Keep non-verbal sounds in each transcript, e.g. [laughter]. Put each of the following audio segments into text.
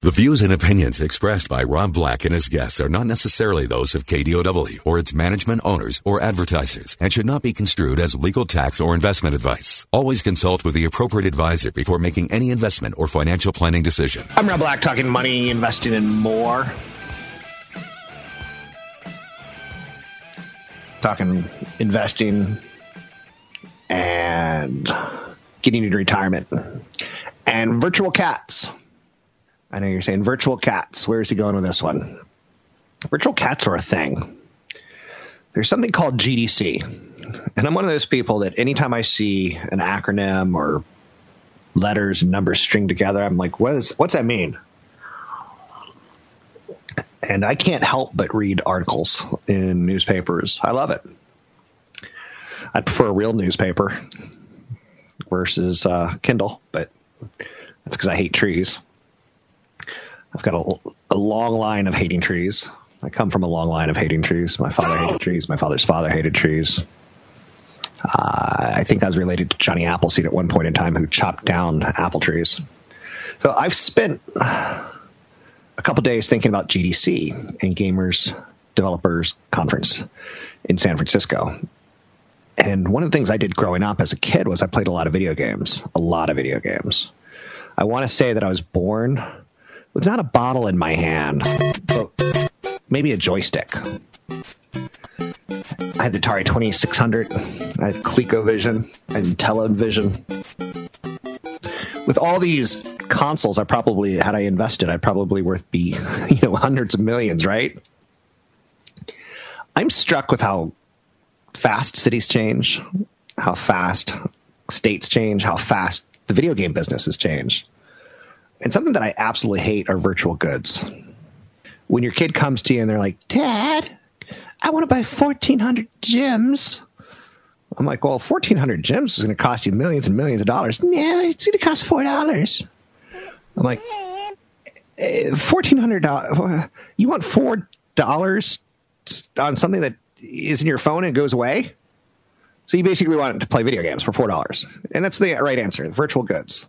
The views and opinions expressed by Rob Black and his guests are not necessarily those of KDOW or its management owners or advertisers and should not be construed as legal tax or investment advice. Always consult with the appropriate advisor before making any investment or financial planning decision. I'm Rob Black talking money, investing, and more. Talking investing and getting into retirement and virtual cats. I know you're saying virtual cats. Where is he going with this one? Virtual cats are a thing. There's something called GDC. And I'm one of those people that anytime I see an acronym or letters and numbers string together, I'm like, what is what's that mean? And I can't help but read articles in newspapers. I love it. I prefer a real newspaper versus uh, Kindle, but that's because I hate trees. I've got a, a, long line of hating trees. I come from a long line of hating trees. My father hated trees. My father's father hated trees. Uh, I think I was related to Johnny Appleseed at one point in time who chopped down apple trees. So I've spent a couple days thinking about GDC and Gamers Developers Conference in San Francisco. And one of the things I did growing up as a kid was I played a lot of video games, a lot of video games. I want to say that I was born with not a bottle in my hand, but maybe a joystick. I had the Atari 2600, I had ColecoVision, Intellivision. With all these consoles, I probably, had I invested, I'd probably worth be, [laughs] you know, hundreds of millions, right? I'm struck with how fast cities change, how fast states change, how fast the video game business has changed. And something that I absolutely hate are virtual goods. When your kid comes to you and they're like, Dad, I want to buy 1,400 gems. I'm like, well, 1,400 gems is going to cost you millions and millions of dollars. No, it's going to cost $4. I'm like, $1,400. Eh, you want $4 on something that is in your phone and goes away? So you basically want to play video games for $4. And that's the right answer virtual goods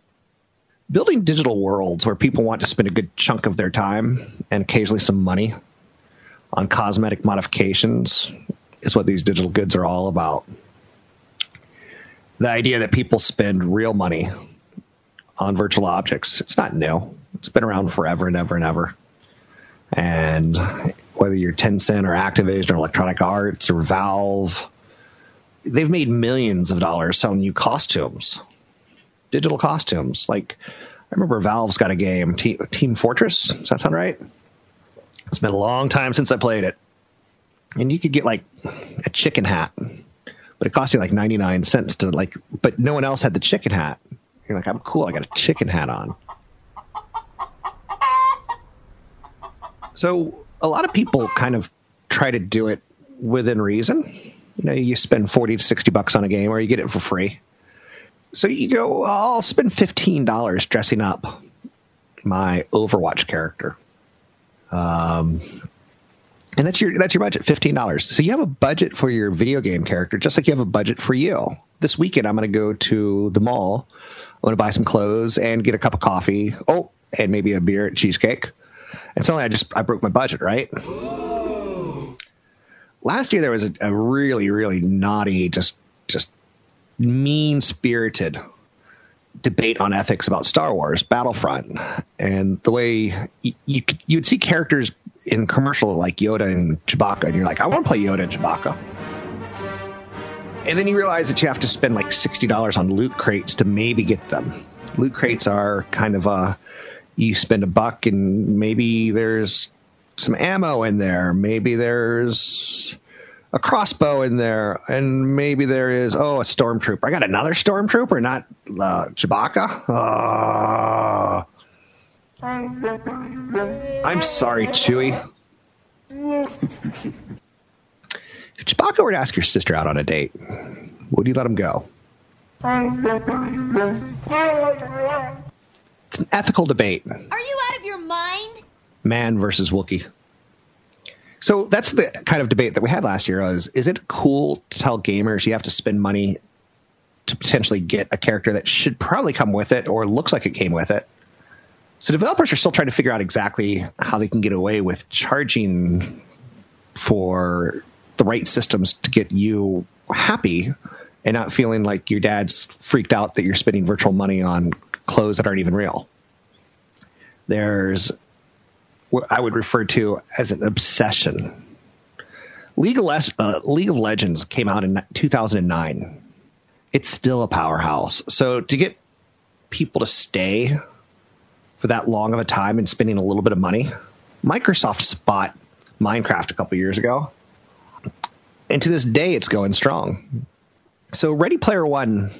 building digital worlds where people want to spend a good chunk of their time and occasionally some money on cosmetic modifications is what these digital goods are all about. The idea that people spend real money on virtual objects, it's not new. It's been around forever and ever and ever. And whether you're Tencent or Activision or Electronic Arts or Valve, they've made millions of dollars selling you costumes digital costumes. Like I remember Valve's got a game, Team, Team Fortress. Does that sound right? It's been a long time since I played it, and you could get like a chicken hat, but it cost you like ninety nine cents to like. But no one else had the chicken hat. You're like, I'm cool. I got a chicken hat on. So a lot of people kind of try to do it within reason. You know, you spend forty to sixty bucks on a game, or you get it for free so you go, I'll spend fifteen dollars dressing up my Overwatch character. Um, and that's your that's your budget, fifteen dollars. So you have a budget for your video game character, just like you have a budget for you. This weekend, I'm going to go to the mall. I'm going to buy some clothes and get a cup of coffee. Oh, and maybe a beer at Cheesecake. And suddenly, I just I broke my budget, right? Last year, there was a, a really really naughty, just just mean spirited debate on ethics about Star Wars Battlefront, and the way you, you you'd see characters in commercial like Yoda and Chewbacca, and you're like, I want to play Yoda and Chewbacca. And then you realize that you have to spend like sixty dollars on loot crates to maybe get them. Loot crates are kind of a you spend a buck and maybe there's some ammo in there, maybe there's a crossbow in there, and maybe there is oh a stormtrooper. I got another stormtrooper, not uh, Chewbacca. Uh, I'm sorry, Chewie. if Chewbacca were to ask your sister out on a date, would you let him go? It's an ethical debate. Are you out of your mind? Man versus Wookiee. So that's the kind of debate that we had last year was is it cool to tell gamers you have to spend money to potentially get a character that should probably come with it or looks like it came with it? So developers are still trying to figure out exactly how they can get away with charging for the right systems to get you happy and not feeling like your dad's freaked out that you're spending virtual money on clothes that aren't even real. There's what I would refer to as an obsession. League of, uh, League of Legends came out in 2009. It's still a powerhouse. So to get people to stay for that long of a time and spending a little bit of money, Microsoft bought Minecraft a couple years ago. And to this day, it's going strong. So Ready Player One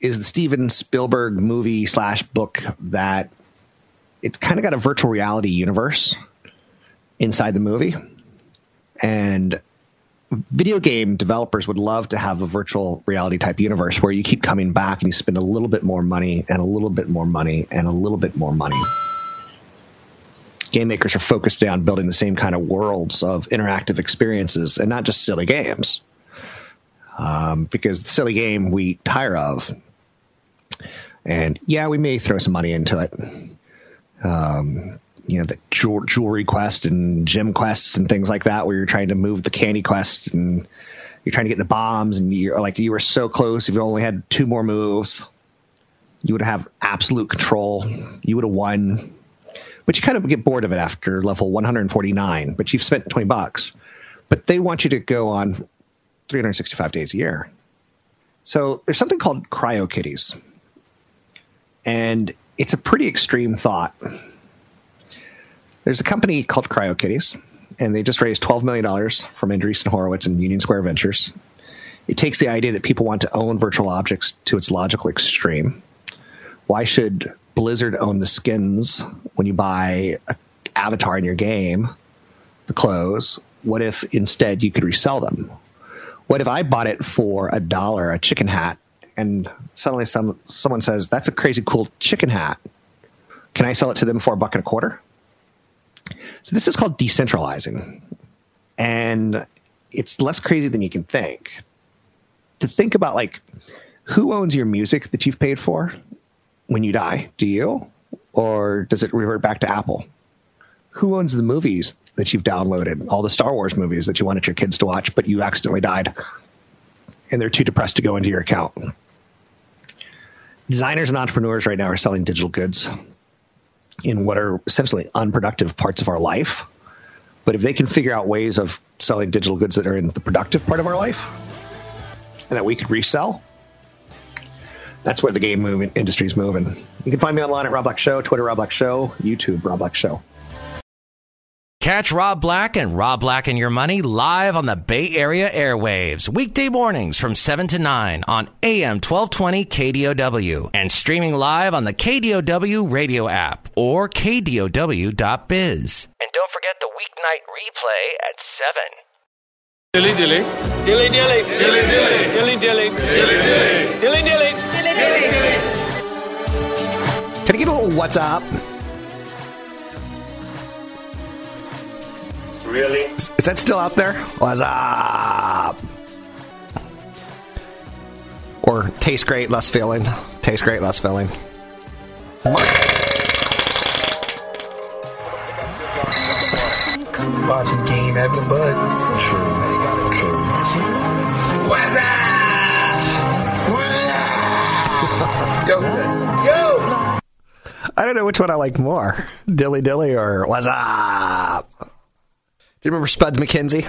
is the Steven Spielberg movie slash book that it's kind of got a virtual reality universe inside the movie. And video game developers would love to have a virtual reality type universe where you keep coming back and you spend a little bit more money and a little bit more money and a little bit more money. Game makers are focused on building the same kind of worlds of interactive experiences and not just silly games. Um, because the silly game we tire of. And yeah, we may throw some money into it. Um, you know, the jewelry quest and gem quests and things like that, where you're trying to move the candy quest and you're trying to get the bombs and you're like, you were so close. If you only had two more moves, you would have absolute control. You would have won. But you kind of get bored of it after level 149, but you've spent 20 bucks. But they want you to go on 365 days a year. So there's something called CryptoKitties. And it's a pretty extreme thought. There's a company called CryptoKitties, and they just raised $12 million from Andreessen Horowitz and Union Square Ventures. It takes the idea that people want to own virtual objects to its logical extreme. Why should Blizzard own the skins when you buy an avatar in your game, the clothes? What if instead you could resell them? What if I bought it for a dollar, a chicken hat, and suddenly some someone says that's a crazy cool chicken hat? Can I sell it to them for a buck and a quarter? So this is called decentralizing, and it's less crazy than you can think. To think about like who owns your music that you've paid for when you die? Do you, or does it revert back to Apple? Who owns the movies that you've downloaded, all the Star Wars movies that you wanted your kids to watch, but you accidentally died, and they're too depressed to go into your account? Designers and entrepreneurs right now are selling digital goods in what are essentially unproductive parts of our life. But if they can figure out ways of selling digital goods that are in the productive part of our life and that we could resell, that's where the game moving industry is moving. You can find me online at Rob Black Show, Twitter Rob Black Show, YouTube Rob Black Show. Catch Rob Black and Rob Black and Your Money live on the Bay Area airwaves, weekday mornings from 7 to 9 on AM 1220 KDOW and streaming live on the KDOW radio app or KDOW.biz. And don't forget the weeknight replay at 7. Dilly dilly. Dilly dilly. Dilly dilly. Dilly dilly. Dilly dilly. Dilly dilly. Dilly dilly. Can I get a little what's up? Really? Is that still out there? What's up? Or taste great, less filling. Taste great, less filling. Watching game, having a bud. True. True. What's up? Yo, yo. [laughs] I don't know which one I like more. Dilly dilly or what's up? You remember Spuds MacKenzie?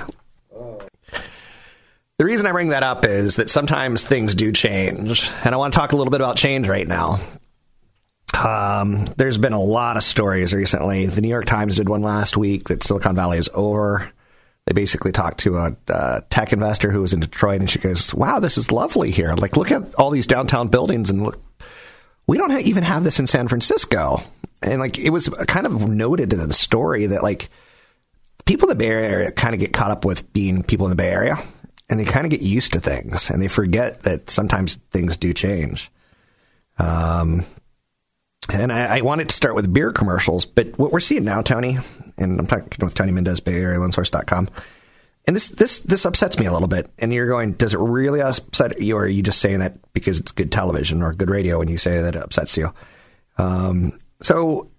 The reason I bring that up is that sometimes things do change, and I want to talk a little bit about change right now. Um, there's been a lot of stories recently. The New York Times did one last week that Silicon Valley is over. They basically talked to a tech investor who was in Detroit, and she goes, "Wow, this is lovely here. Like, look at all these downtown buildings, and look, we don't ha- even have this in San Francisco." and like it was kind of noted in the story that like people in the Bay Area kind of get caught up with being people in the Bay Area, and they kind of get used to things, and they forget that sometimes things do change. Um, and I, I wanted to start with beer commercials, but what we're seeing now, Tony, and I'm talking with Tony Mendez, Bay Area Loansource.com, and this this this upsets me a little bit. And you're going, does it really upset you, or are you just saying that because it's good television or good radio when you say that it upsets you? Um, so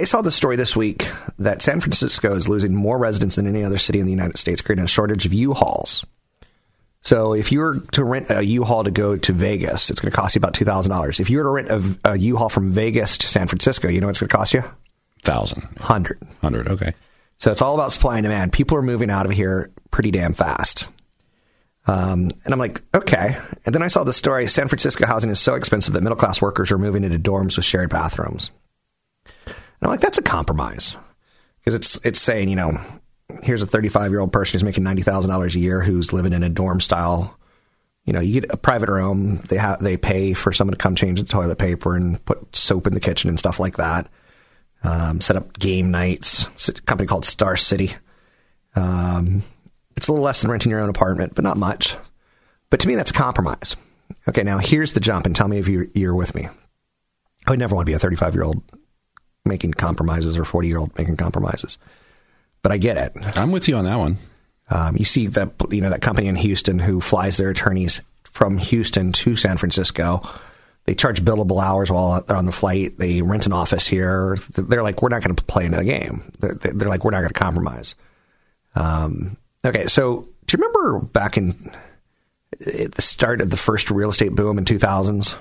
I saw the story this week that San Francisco is losing more residents than any other city in the United States, creating a shortage of U-Hauls. So if you were to rent a U-Haul to go to Vegas, it's going to cost you about two thousand dollars. If you were to rent a, a U-Haul from Vegas to San Francisco, you know what it's going to cost you? Thousand. Hundred. Hundred. Okay. So it's all about supply and demand. People are moving out of here pretty damn fast. Um, and I'm like, okay. And then I saw the story: San Francisco housing is so expensive that middle class workers are moving into dorms with shared bathrooms. And I'm like, that's a compromise because it's it's saying, you know, here's a 35 year old person who's making ninety thousand dollars a year who's living in a dorm style. You know, you get a private room. They have they pay for someone to come change the toilet paper and put soap in the kitchen and stuff like that. Um, set up game nights. Company called Star City. Um, it's a little less than renting your own apartment, but not much. But to me, that's a compromise. Okay, now here's the jump, and tell me if you're, you're with me. I would never want to be a 35 year old making compromises or 40 year old making compromises but I get it. I'm with you on that one. Um, you see that you know that company in Houston who flies their attorneys from Houston to San Francisco. They charge billable hours while they're on the flight. They rent an office here. They're like, we're not going to play into the game. They're, they're like, we're not going to compromise. Um, okay, so do you remember back in at the start of the first real estate boom in 2000s,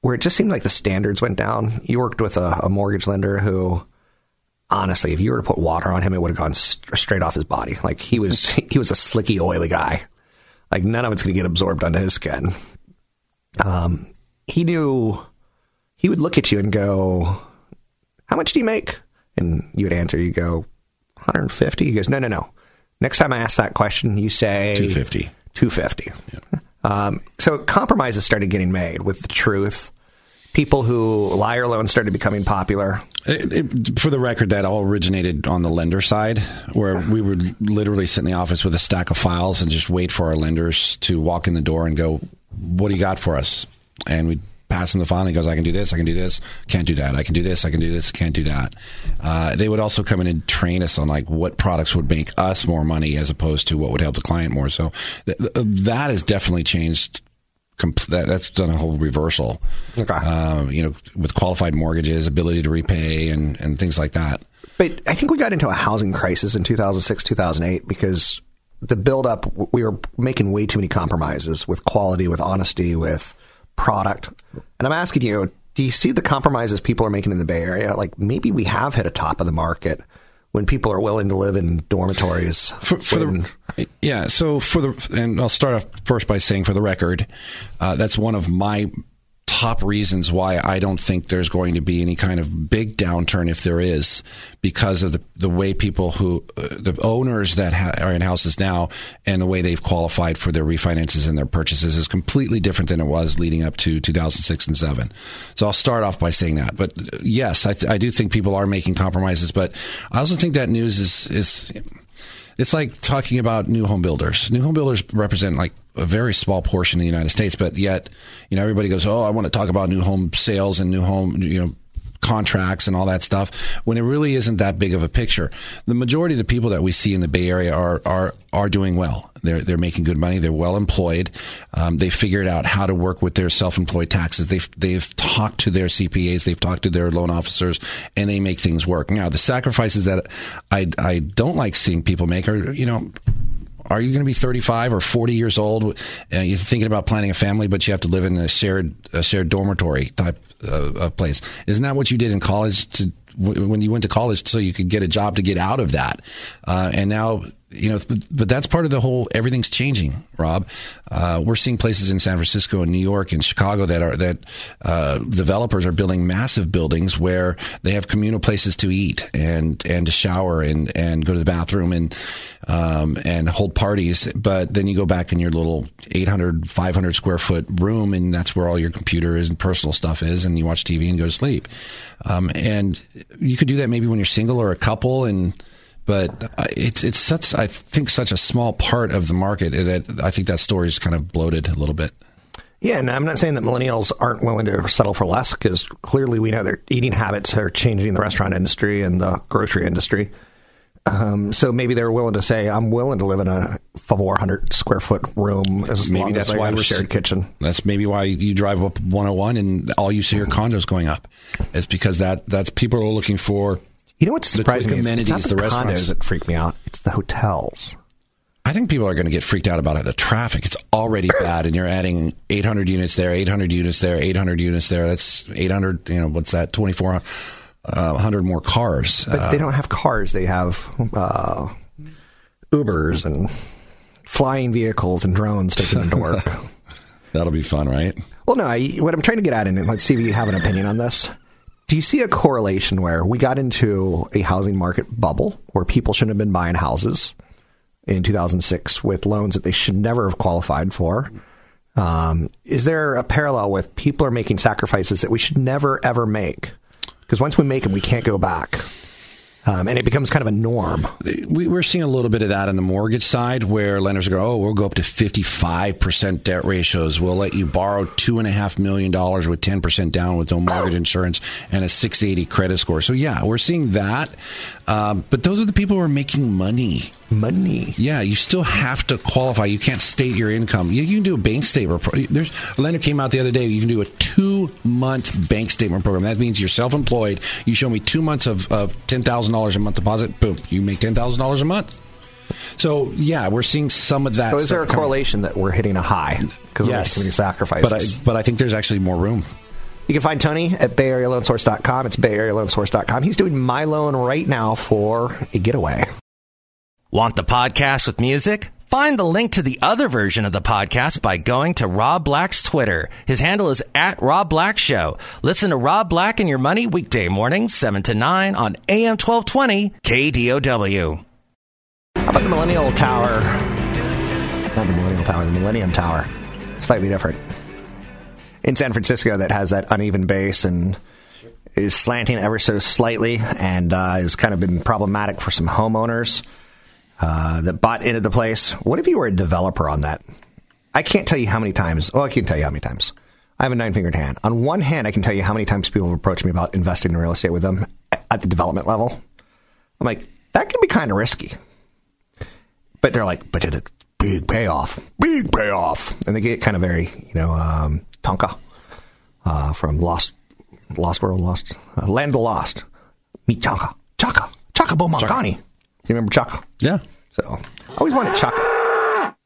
where it just seemed like the standards went down? You worked with a, a mortgage lender who honestly, if you were to put water on him, it would have gone st- straight off his body. Like he was, [laughs] he was a slicky, oily guy. Like none of it's going to get absorbed onto his skin. Um, he knew he would look at you and go, "How much do you make?" And you would answer, "You go 150." He goes, "No, no, no. Next time I ask that question, you say 250." 250. Um, so compromises started getting made with the truth. People who liar loans started becoming popular. It, it, for the record, that all originated on the lender side, where we would literally sit in the office with a stack of files and just wait for our lenders to walk in the door and go, "What do you got for us?" And we'd pass him the file and goes, I can do this, I can do this, can't do that, I can do this, I can do this, can't do that. Uh, they would also come in and train us on like what products would make us more money as opposed to what would help the client more. So th- th- that has definitely changed that, that's done a whole reversal. Okay. Um, you know, with qualified mortgages, ability to repay, and and things like that. But I think we got into a housing crisis in 2006, 2008 because the buildup, we were making way too many compromises with quality, with honesty, with product. And I'm asking you, do you see the compromises people are making in the Bay Area? Like maybe we have hit a top of the market when people are willing to live in dormitories. For, for when, the, yeah, so for the and I'll start off first by saying for the record, uh, that's one of my top reasons why I don't think there's going to be any kind of big downturn if there is, because of the the way people who uh, the owners that ha- are in houses now and the way they've qualified for their refinances and their purchases is completely different than it was leading up to 2006 and seven. So I'll start off by saying that. But uh, yes, I, th- I do think people are making compromises, but I also think that news is is it's like talking about new home builders. New home builders represent like a very small portion of the United States, but yet, you know, everybody goes, "Oh, I want to talk about new home sales and new home, you know, contracts and all that stuff when it really isn't that big of a picture. The majority of the people that we see in the Bay Area are are are doing well. They're they're making good money. They're well employed. Um, they figured out how to work with their self-employed taxes. They've they've talked to their CPAs. They've talked to their loan officers, and they make things work. Now, the sacrifices that I I don't like seeing people make are you know are you going to be 35 or 40 years old? Uh, you're thinking about planning a family, but you have to live in a shared a shared dormitory type of, of place. Isn't that what you did in college to when you went to college so you could get a job to get out of that? Uh, and now you know, but, but that's part of the whole. Everything's changing, Rob. Uh, we're seeing places in San Francisco and New York and Chicago that are that uh, developers are building massive buildings where they have communal places to eat and and to shower and and go to the bathroom and um, and hold parties. But then you go back in your little 800, 500 square foot room, and that's where all your computer is and personal stuff is, and you watch TV and go to sleep. Um, and you could do that maybe when you're single or a couple and but it's it's such I think such a small part of the market that I think that story is kind of bloated a little bit. Yeah, and I'm not saying that millennials aren't willing to settle for less because clearly we know their eating habits are changing the restaurant industry and the grocery industry. Um, so maybe they're willing to say, "I'm willing to live in a 400 square foot room as maybe long that's as I why have a we're shared kitchen." That's maybe why you drive up 101 and all you see are condos going up. It's because that that's people are looking for. You know what's surprising quick me is amenities, it's not the the restaurants. condos that freak me out; it's the hotels. I think people are going to get freaked out about it. The traffic, it's already [coughs] bad, and you're adding 800 units there, 800 units there, 800 units there. That's 800. You know, what's that? 2400 uh, more cars. But Uh, they don't have cars; they have uh, Ubers and flying vehicles and drones taking them to work. [laughs] That'll be fun, right? Well, no, I, what I'm trying to get at, and let's see if you have an opinion on this. Do you see a correlation where we got into a housing market bubble where people shouldn't have been buying houses in 2006 with loans that they should never have qualified for? Um, is there a parallel with people are making sacrifices that we should never ever make? Because once we make them, we can't go back. Um, and it becomes kind of a norm. we, we're seeing a little bit of that on the mortgage side where lenders go, oh, we'll go up to 55% debt ratios. We'll let you borrow $2.5 million with 10% down with no mortgage insurance and a 680 credit score. So, yeah, we're seeing that. Um, but those are the people who are making money. Money. Yeah, you still have to qualify. You can't state your income. You, you can do a bank statement. There's a lender came out the other day. You can do a two month bank statement program. That means you're self employed. You show me two months of, of ten thousand dollars a month deposit. Boom, you make ten thousand dollars a month. So yeah, we're seeing some of that. So is there a coming. correlation that we're hitting a high because Yes. we're making sacrifices? But I, but I think there's actually more room. You can find Tony at BayAreaLoanSource.com. It's BayAreaLoanSource.com. He's doing my loan right now for a getaway. Want the podcast with music? Find the link to the other version of the podcast by going to Rob Black's Twitter. His handle is at Rob Black Show. Listen to Rob Black and Your Money weekday mornings, 7 to 9 on AM 1220 KDOW. How about the Millennial Tower? Not the Millennial Tower, the Millennium Tower. Slightly different. In San Francisco, that has that uneven base and is slanting ever so slightly and uh, has kind of been problematic for some homeowners uh, that bought into the place. What if you were a developer on that? I can't tell you how many times. Well, I can tell you how many times. I have a nine fingered hand. On one hand, I can tell you how many times people have approached me about investing in real estate with them at the development level. I'm like, that can be kind of risky. But they're like, but it's a big payoff, big payoff, and they get kind of very, you know, um, Tonka uh, from Lost, Lost World, Lost uh, Land of the Lost. Meet Chaka, Chaka, Chaka Bomangani. You remember Chaka? Yeah. So I always wanted Chaka.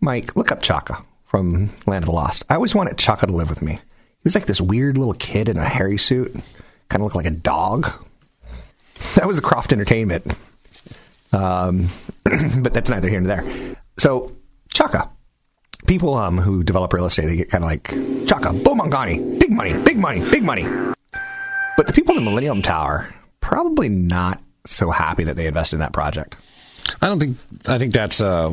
Mike, look up Chaka from Land of the Lost. I always wanted Chaka to live with me. He was like this weird little kid in a hairy suit, kind of looked like a dog. [laughs] That was the Krofft Entertainment. Um, [clears throat] but that's neither here nor there. So, Chaka. People um, who develop real estate, they get kind of like, Chaka, Bomangani, big money, big money, big money. But the people in the Millennium Tower, probably not so happy that they invested in that project. I don't think. I think that's a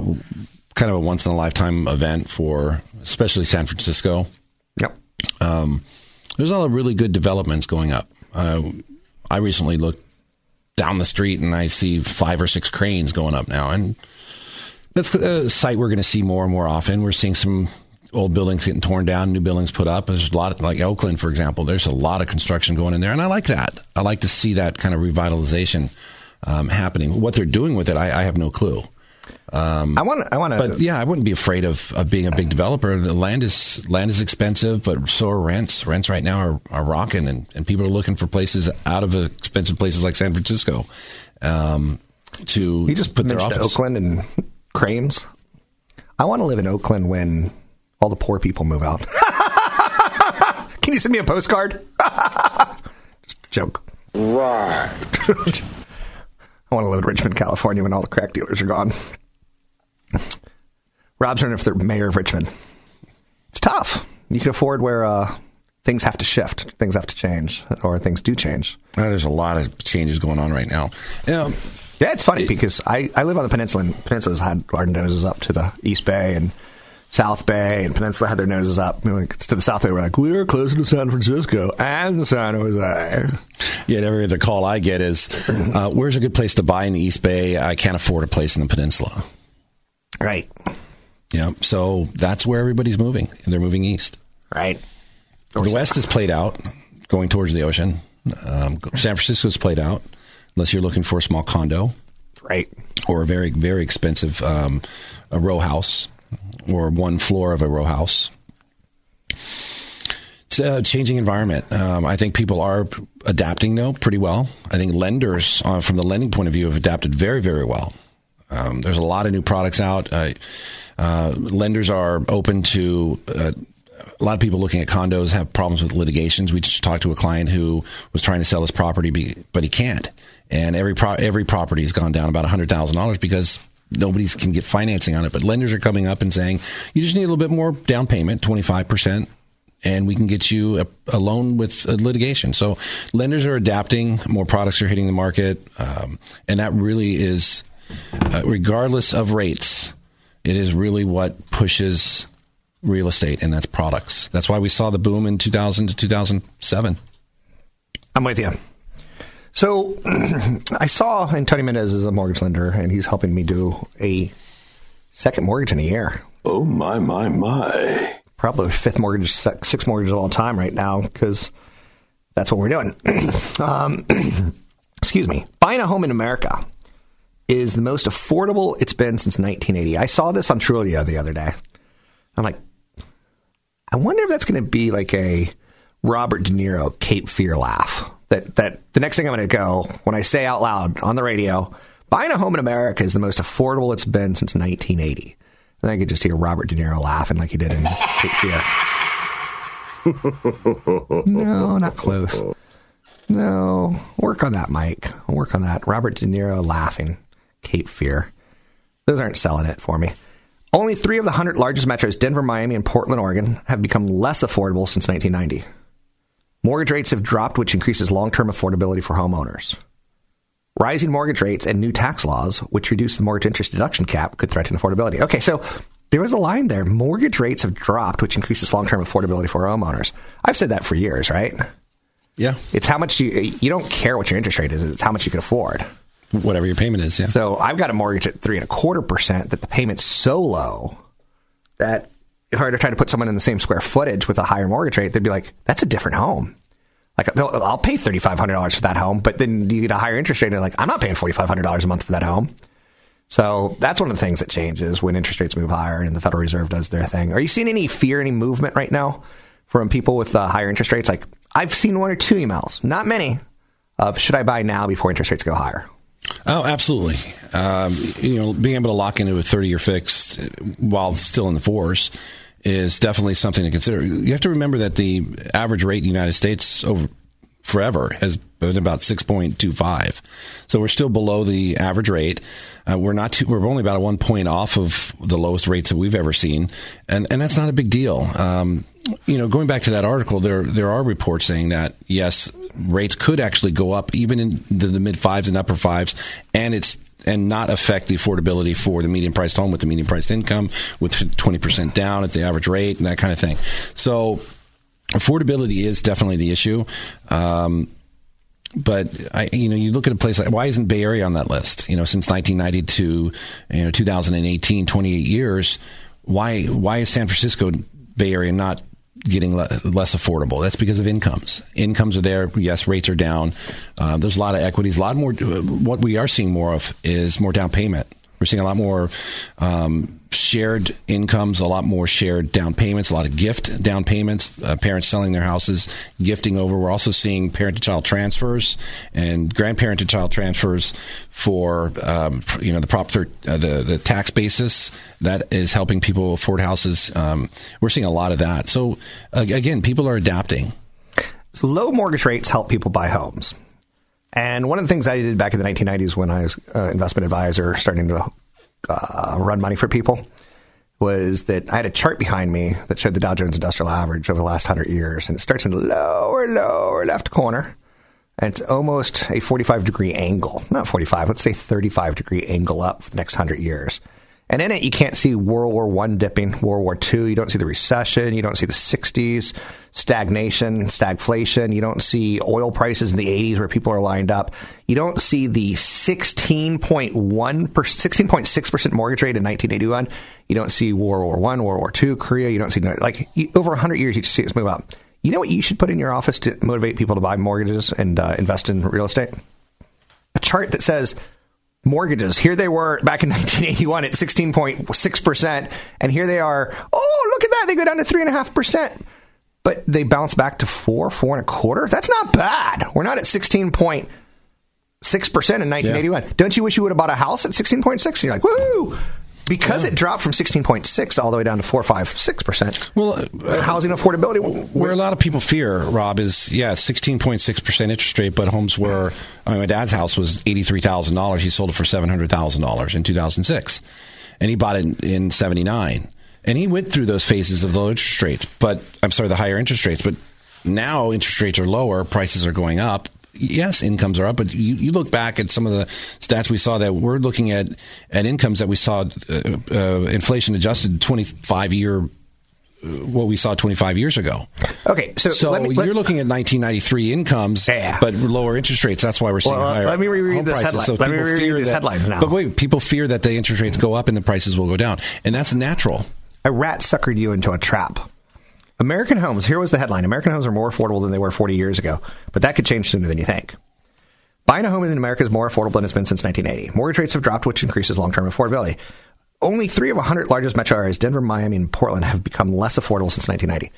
kind of a once in a lifetime event for especially San Francisco. Yep. Um, there's a lot of really good developments going up. Uh, I recently looked down the street and I see five or six cranes going up now, and that's a site we're going to see more and more often. We're seeing some old buildings getting torn down, new buildings put up. There's a lot, of, like Oakland, for example. There's a lot of construction going in there, and I like that. I like to see that kind of revitalization um, happening. What they're doing with it, I, I have no clue. Um, I want. I want to. but yeah, I wouldn't be afraid of, of being a big developer. The land is land is expensive, but so are rents. Rents right now are, are rocking, and, and people are looking for places out of expensive places like San Francisco um, to You just put their office. Oakland and cranes. I want to live in Oakland when all the poor people move out. [laughs] Can you send me a postcard? [laughs] just a joke. Right. [laughs] I want to live in Richmond, California when all the crack dealers are gone. Rob's running for the mayor of Richmond. It's tough. You can afford where uh, things have to shift, things have to change, or things do change. Uh, there's a lot of changes going on right now. Yeah, yeah, it's funny because I, I live on the peninsula, and Peninsula's had our noses up to the East Bay and South Bay, and Peninsula had their noses up. To the South Bay, we're like, we're closer to San Francisco and San Jose. Yet every other call I get is, uh, where's a good place to buy in the East Bay? I can't afford a place in the Peninsula. Right. Yeah, so that's where everybody's moving. They're moving east. Right. the West is played out, going towards the ocean. Um, San Francisco's played out, unless you're looking for a small condo. Right. Or a very, very expensive um, a row house or one floor of a row house. It's a changing environment. Um, I think people are adapting, though, pretty well. I think lenders, uh, from the lending point of view, have adapted very, very well. Um, there's a lot of new products out. Uh, uh, lenders are open to uh, a lot of people looking at condos have problems with litigations. We just talked to a client who was trying to sell his property, but he can't. And every pro- every property has gone down about hundred thousand dollars because nobody can get financing on it. But lenders are coming up and saying you just need a little bit more down payment, twenty five percent, and we can get you a, a loan with a litigation. So lenders are adapting. More products are hitting the market, um, and that really is, uh, regardless of rates, it is really what pushes real estate, and that's products. That's why we saw the boom in 2000 to 2007. I'm with you. So [clears throat] I saw, and Tony Mendez is a mortgage lender, and he's helping me do a second mortgage in a year. Oh, my, my, my. Probably fifth mortgage, sixth mortgage of all time right now, because that's what we're doing. [clears throat] um, [clears throat] excuse me. Buying a home in America is the most affordable it's been since 1980. I saw this on Trulia the other day. I'm like, I wonder if that's going to be like a Robert De Niro Cape Fear laugh. That that the next thing I'm going to go when I say out loud on the radio, buying a home in America is the most affordable it's been since 1980. And I could just hear Robert De Niro laughing like he did in Cape Fear. [laughs] no, not close. No, work on that, Mike. Work on that. Robert De Niro laughing, Cape Fear. Those aren't selling it for me. Only three of the 100 largest metros, Denver, Miami, and Portland, Oregon, have become less affordable since 1990. Mortgage rates have dropped, which increases long term affordability for homeowners. Rising mortgage rates and new tax laws, which reduce the mortgage interest deduction cap, could threaten affordability. Okay, so there was a line there. Mortgage rates have dropped, which increases long term affordability for homeowners. I've said that for years, right? Yeah. It's how much you, you don't care what your interest rate is, it's how much you can afford. Whatever your payment is, yeah. So I've got a mortgage at three and a quarter percent that the payment's so low that if I were to try to put someone in the same square footage with a higher mortgage rate, they'd be like, that's a different home. Like, I'll pay $3,500 for that home, but then you get a higher interest rate, and they're like, I'm not paying $4,500 a month for that home. So that's one of the things that changes when interest rates move higher and the Federal Reserve does their thing. Are you seeing any fear, any movement right now from people with uh, higher interest rates? Like, I've seen one or two emails, not many, of should I buy now before interest rates go higher? Oh, absolutely. Um, you know, being able to lock into a 30 year fixed while still in the force is definitely something to consider. You have to remember that the average rate in the United States over forever has been about 6.25. So we're still below the average rate. Uh, we're not too, we're only about one point off of the lowest rates that we've ever seen. And, and that's not a big deal. Um, you know, going back to that article, there, there are reports saying that yes, rates could actually go up even in the, the mid fives and upper fives. And it's, and not affect the affordability for the median priced home with the median priced income with 20% down at the average rate and that kind of thing. So affordability is definitely the issue. Um, but I, you know, you look at a place like why isn't Bay Area on that list? You know, since 1992, you know 2018, 28 years. Why why is San Francisco Bay Area not getting le- less affordable? That's because of incomes. Incomes are there. Yes, rates are down. Uh, there's a lot of equities. A lot more. What we are seeing more of is more down payment. We're seeing a lot more um, shared incomes, a lot more shared down payments, a lot of gift down payments, uh, parents selling their houses, gifting over. We're also seeing parent to child transfers and grandparent to child transfers for, um, you know, the prop thir- uh, the, the tax basis that is helping people afford houses. Um, we're seeing a lot of that. So, uh, again, people are adapting. So low mortgage rates help people buy homes. And one of the things I did back in the 1990s when I was uh, investment advisor, starting to uh, run money for people, was that I had a chart behind me that showed the Dow Jones Industrial Average over the last hundred years, and it starts in the lower, lower left corner, and it's almost a 45 degree angle, not 45, let's say 35 degree angle up for the next hundred years. And in it, you can't see World War One dipping, World War Two. You don't see the recession. You don't see the '60s stagnation, stagflation. You don't see oil prices in the '80s where people are lined up. You don't see the 16.1, 16.6 percent mortgage rate in 1981. You don't see World War One, World War Two, Korea. You don't see like over 100 years. You just see it move up. You know what you should put in your office to motivate people to buy mortgages and uh, invest in real estate? A chart that says mortgages. Here they were back in [laughs] 1981 at 16.6%. And here they are. Oh, look at that. They go down to 3.5%. But they bounce back to four, four and a quarter. That's not bad. We're not at 16.6% in 1981. Yeah. Don't you wish you would have bought a house at 16.6? And you're like, woo! Because yeah. it dropped from 16.6 all the way down to 4, 5, 6%. Well, uh, housing affordability. Where a lot of people fear, Rob, is yeah, 16.6% interest rate, but homes were, I mean, my dad's house was $83,000. He sold it for $700,000 in 2006. And he bought it in, in 79. And he went through those phases of low interest rates, but I'm sorry, the higher interest rates. But now interest rates are lower, prices are going up, yes, incomes are up, but you, you, look back at some of the stats we saw that we're looking at at incomes that we saw uh, uh, inflation adjusted 25 year uh, what we saw 25 years ago. Okay, so, so me, you're looking at 1993 incomes, yeah. but lower interest rates. That's why we're seeing well, higher. Let me reread this headline. So let me reread these headlines now. But wait, people fear that the interest rates go up and the prices will go down, and that's natural. A rat suckered you into a trap. American homes, here was the headline American homes are more affordable than they were 40 years ago, but that could change sooner than you think. Buying a home in America is more affordable than it's been since 1980. Mortgage rates have dropped, which increases long term affordability. Only three of 100 largest metro areas, Denver, Miami, and Portland, have become less affordable since 1990.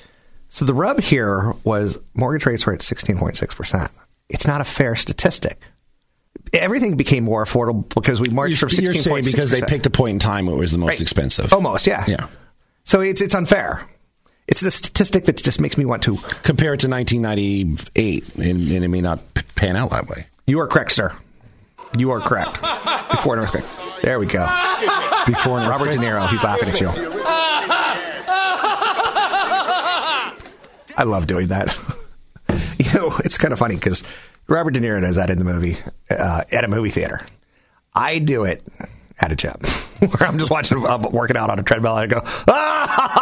So the rub here was mortgage rates were at 16.6%. It's not a fair statistic. Everything became more affordable because we marched you're, from 16.6%. because they picked a point in time where it was the most right. expensive. Almost, yeah. Yeah. So it's it's unfair. It's a statistic that just makes me want to compare it to 1998, and, and it may not pan out that way. You are correct, sir. You are correct. Before an earthquake. There we go. Before Robert De Niro, he's laughing at you. I love doing that. [laughs] you know, it's kind of funny because Robert De Niro does that in the movie uh, at a movie theater. I do it at a gym [laughs] where I'm just watching, I'm working out on a treadmill and I go, ah! [laughs]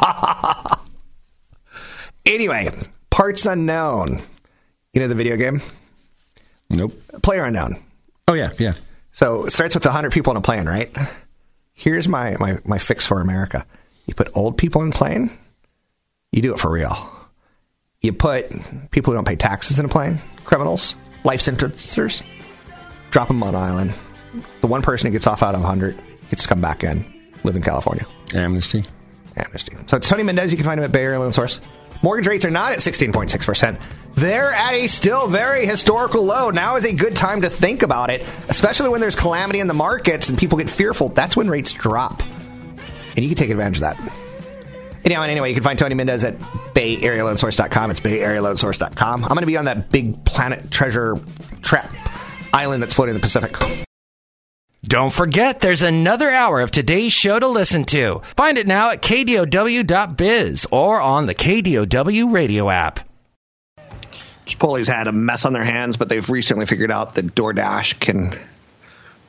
[laughs] anyway, parts unknown. You know the video game? Nope. Player unknown. Oh yeah, yeah. So it starts with 100 people in a plane, right? Here's my, my, my fix for America. You put old people in a plane, you do it for real. You put people who don't pay taxes in a plane, criminals, life sentencers, drop them on an island. The one person who gets off out of 100 gets to come back in, live in California. Amnesty. Amnesty. So it's Tony Mendez. You can find him at Bay Area Loan Source. Mortgage rates are not at 16.6%. They're at a still very historical low. Now is a good time to think about it, especially when there's calamity in the markets and people get fearful. That's when rates drop. And you can take advantage of that. Anyhow, and anyway, you can find Tony Mendez at BayAreaLoanSource.com. It's BayAreaLoanSource.com. I'm going to be on that big planet treasure trap island that's floating in the Pacific. Don't forget, there's another hour of today's show to listen to. Find it now at KDOW.biz or on the KDOW radio app. Chipotle's had a mess on their hands, but they've recently figured out that DoorDash can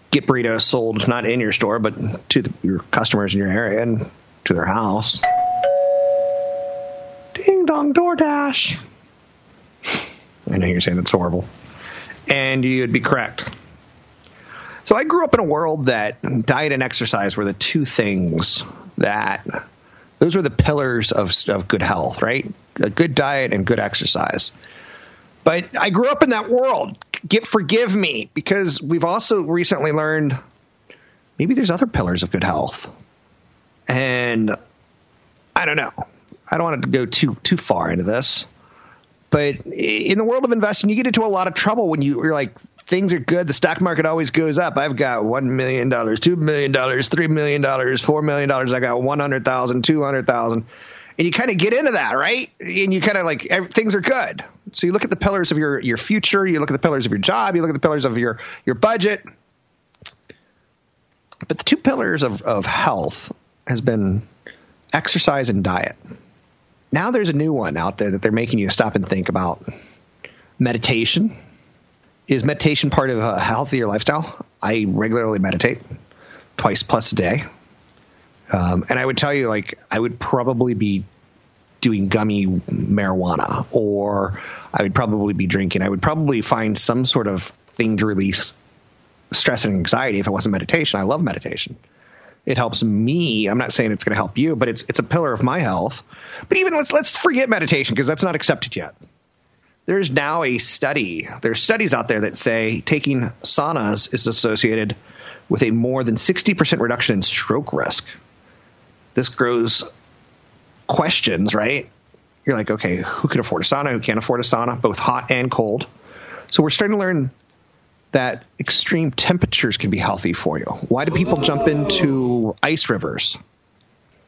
get burritos sold not in your store, but to the, your customers in your area and to their house. Ding dong, DoorDash. [laughs] I know you're saying that's horrible. And you'd be correct. So I grew up in a world that diet and exercise were the two things that those were the pillars of, of good health, right? A good diet and good exercise. But I grew up in that world. Get forgive me because we've also recently learned maybe there's other pillars of good health. And I don't know. I don't want to go too too far into this. But in the world of investing, you get into a lot of trouble when you, you're like, things are good. The stock market always goes up. I've got $1 million, $2 million, $3 million, $4 million. I got 100,000, 200,000. and you kind of get into that, right? And you kind of like things are good. So you look at the pillars of your your future, you look at the pillars of your job, you look at the pillars of your your budget. But the two pillars of, of health has been exercise and diet. Now there's a new one out there that they're making you stop and think about. Meditation. Is meditation part of a healthier lifestyle? I regularly meditate twice plus a day. Um, and I would tell you, like, I would probably be doing gummy marijuana, or I would probably be drinking. I would probably find some sort of thing to release stress and anxiety if it wasn't meditation. I love meditation. It helps me. I'm not saying it's going to help you, but it's it's a pillar of my health. But even let's let's forget meditation because that's not accepted yet. There's now a study. There's studies out there that say taking saunas is associated with a more than 60% reduction in stroke risk this grows questions, right? You're like, okay, who can afford a sauna? Who can't afford a sauna? Both hot and cold. So we're starting to learn that extreme temperatures can be healthy for you. Why do people jump into ice rivers?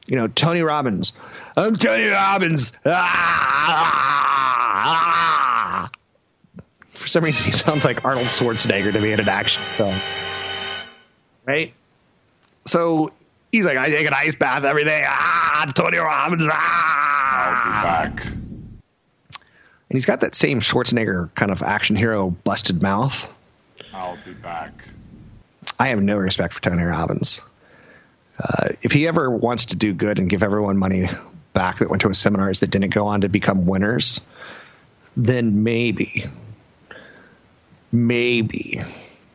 You know, Tony Robbins. I'm Tony Robbins. Ah, ah. For some reason, he sounds like Arnold Schwarzenegger to me in an action film. Right? So He's like, I take an ice bath every day. Ah, Tony Robbins. Ah. I'll be back. And he's got that same Schwarzenegger kind of action hero busted mouth. I'll be back. I have no respect for Tony Robbins. Uh, if he ever wants to do good and give everyone money back that went to his seminars that didn't go on to become winners, then maybe, maybe.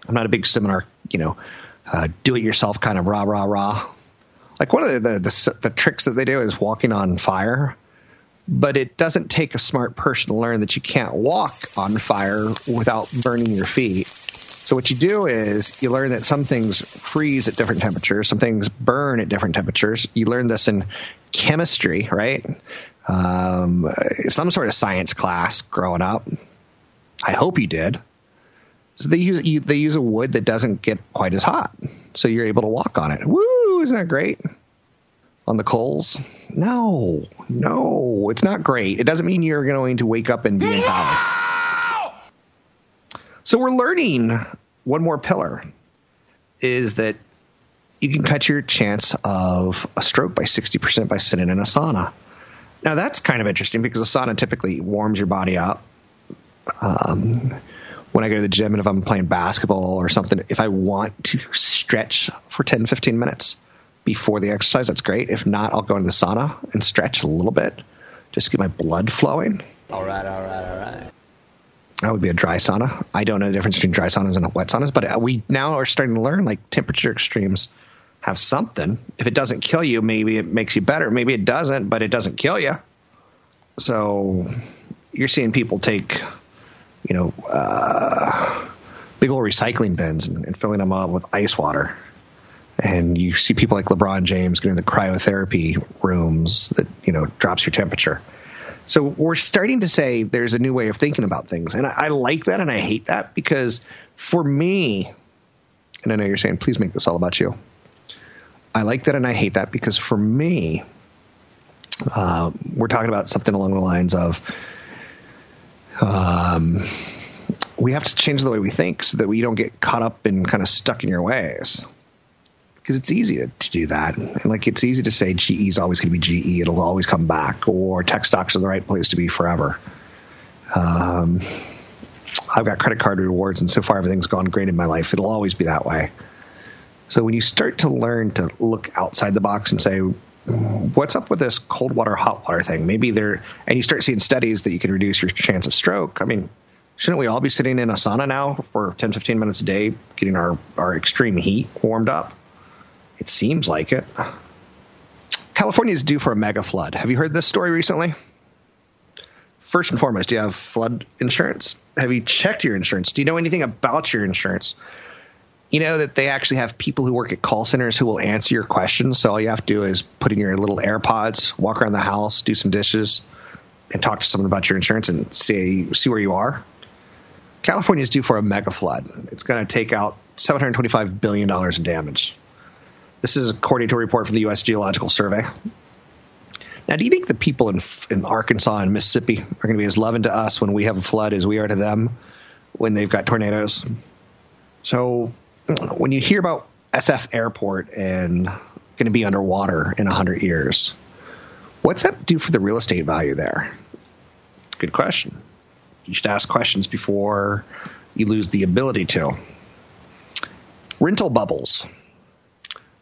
I'm not a big seminar, you know, uh, do it yourself kind of rah, rah, rah. Like one of the, the, the, the tricks that they do is walking on fire, but it doesn't take a smart person to learn that you can't walk on fire without burning your feet. So what you do is you learn that some things freeze at different temperatures, some things burn at different temperatures. You learn this in chemistry, right? Um, some sort of science class growing up. I hope you did. So they use they use a wood that doesn't get quite as hot, so you're able to walk on it. Woo! Isn't that great? On the coals? No, no, it's not great. It doesn't mean you're going to wake up and be in empowered. So we're learning one more pillar is that you can cut your chance of a stroke by 60% by sitting in a sauna. Now that's kind of interesting because a sauna typically warms your body up. Um, when I go to the gym and if I'm playing basketball or something, if I want to stretch for 10, 15 minutes before the exercise, that's great. If not, I'll go into the sauna and stretch a little bit just to get my blood flowing. All right, all right, all right. That would be a dry sauna. I don't know the difference between dry saunas and wet saunas, but we now are starting to learn like temperature extremes have something. If it doesn't kill you, maybe it makes you better. Maybe it doesn't, but it doesn't kill you. So you're seeing people take you know, uh, big old recycling bins and, and, filling them up with ice water. And you see people like LeBron James getting the cryotherapy rooms that, you know, drops your temperature. So we're starting to say there's a new way of thinking about things. And I, I like that and I hate that because for me, and I know you're saying, please make this all about you. I like that and I hate that because for me, uh, we're talking about something along the lines of um, we have to change the way we think so that we don't get caught up and kind of stuck in your ways. Because it's easy to, to, do that. And like it's easy to say GE is always going to be GE, it'll always come back, or tech stocks are the right place to be forever. Um, I've got credit card rewards, and so far everything's gone great in my life. It'll always be that way. So when you start to learn to look outside the box and say, what's up with this cold water, hot water thing? Maybe there, and you start seeing studies that you can reduce your chance of stroke. I mean, shouldn't we all be sitting in a sauna now for 10, 15 minutes a day, getting our, our extreme heat warmed up? It seems like it. California is due for a mega flood. Have you heard this story recently? First and foremost, do you have flood insurance? Have you checked your insurance? Do you know anything about your insurance? You know that they actually have people who work at call centers who will answer your questions. So all you have to do is put in your little AirPods, walk around the house, do some dishes, and talk to someone about your insurance and see see where you are. California is due for a mega flood. It's going to take out 725 billion dollars in damage. This is according to a report from the U.S. Geological Survey. Now, do you think the people in in Arkansas and Mississippi are going to be as loving to us when we have a flood as we are to them when they've got tornadoes? So, when you hear about SF Airport and going to be underwater in 100 years, what's that do for the real estate value there? Good question. You should ask questions before you lose the ability to. Rental bubbles.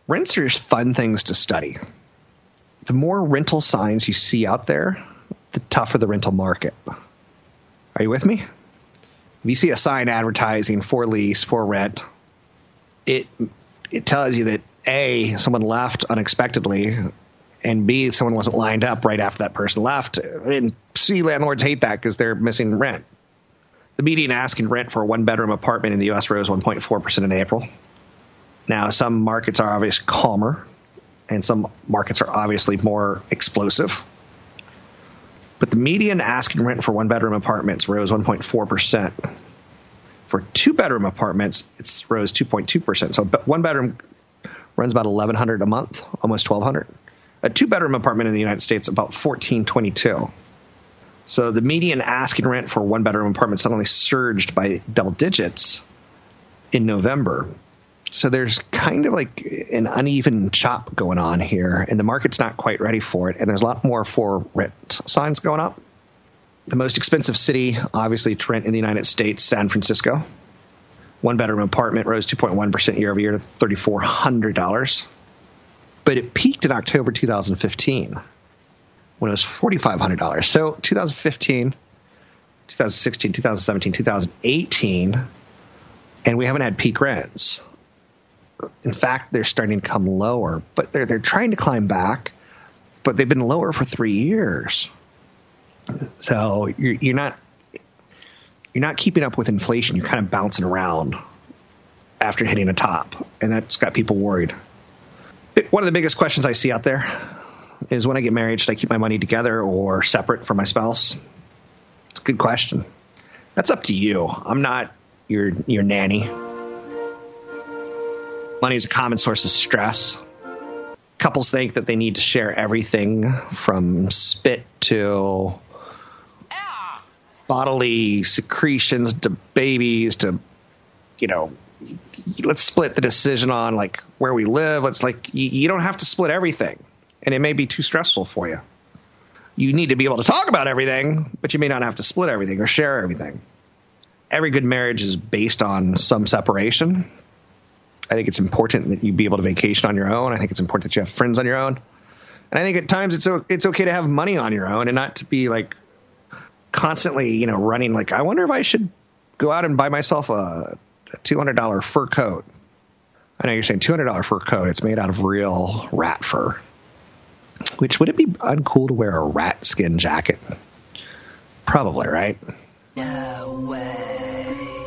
Rents are fun things to study. The more rental signs you see out there, the tougher the rental market. Are you with me? If you see a sign advertising for lease, for rent, it it tells you that A, someone left unexpectedly, and B, someone wasn't lined up right after that person left. And C, landlords hate that because they're missing rent. The median asking rent for a one bedroom apartment in the U.S. rose 1.4% in April. Now, some markets are obviously calmer, and some markets are obviously more explosive. But the median asking rent for one bedroom apartments rose 1.4%. For two bedroom apartments, it's rose 2.2%. So one bedroom runs about 1100 a month, almost 1200. A two bedroom apartment in the United States about 1422. So the median asking rent for one bedroom apartment suddenly surged by double digits in November. So there's kind of like an uneven chop going on here, and the market's not quite ready for it. And there's a lot more for rent signs going up. The most expensive city, obviously, to rent in the United States, San Francisco. One bedroom apartment rose 2.1% year over year to $3,400. But it peaked in October 2015 when it was $4,500. So 2015, 2016, 2017, 2018, and we haven't had peak rents. In fact, they're starting to come lower, but they're they're trying to climb back, but they've been lower for three years. So you're, you're not you're not keeping up with inflation. You're kind of bouncing around after hitting a top, and that's got people worried. One of the biggest questions I see out there is when I get married, should I keep my money together or separate from my spouse? It's a good question. That's up to you. I'm not your your nanny. Money is a common source of stress. Couples think that they need to share everything from spit to bodily secretions to babies to you know let's split the decision on like where we live. Let's like you, you, don't have to split everything and it may be too stressful for you. You need to be able to talk about everything but you may not have to split everything or share everything. Every good marriage is based on some separation. I think it's important that you be able to vacation on your own. I think it's important that you have friends on your own. And i think at times it's it's okay to have money on your own and not to be like constantly, you know, running like, I wonder if I should go out and buy myself a, a $200 fur coat. I know you're saying $200 fur coat. It's made out of real rat fur. Which would it be uncool to wear a rat skin jacket? Probably, right? No way.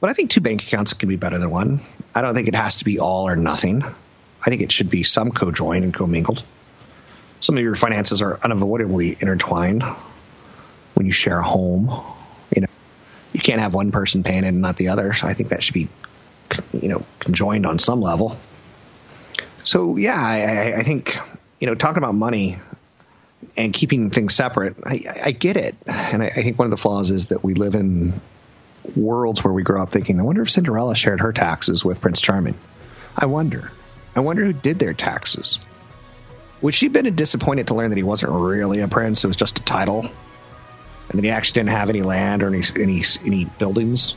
But I think two bank accounts can be better than one. I don't think it has to be all or nothing. I think it should be some co-joined and commingled. Some of your finances are unavoidably intertwined when you share a home. You know, you can't have one person paying it and not the other. So I think that should be, you know, conjoined on some level. So yeah, I, I think you know talking about money and keeping things separate, I, I get it, and I, I think one of the flaws is that we live in worlds where we grow up thinking, I wonder if Cinderella shared her taxes with Prince Charming. I wonder. I wonder who did their taxes. Would she have been disappointed to learn that he wasn't really a prince? It was just a title and then he actually didn't have any land or any any any buildings.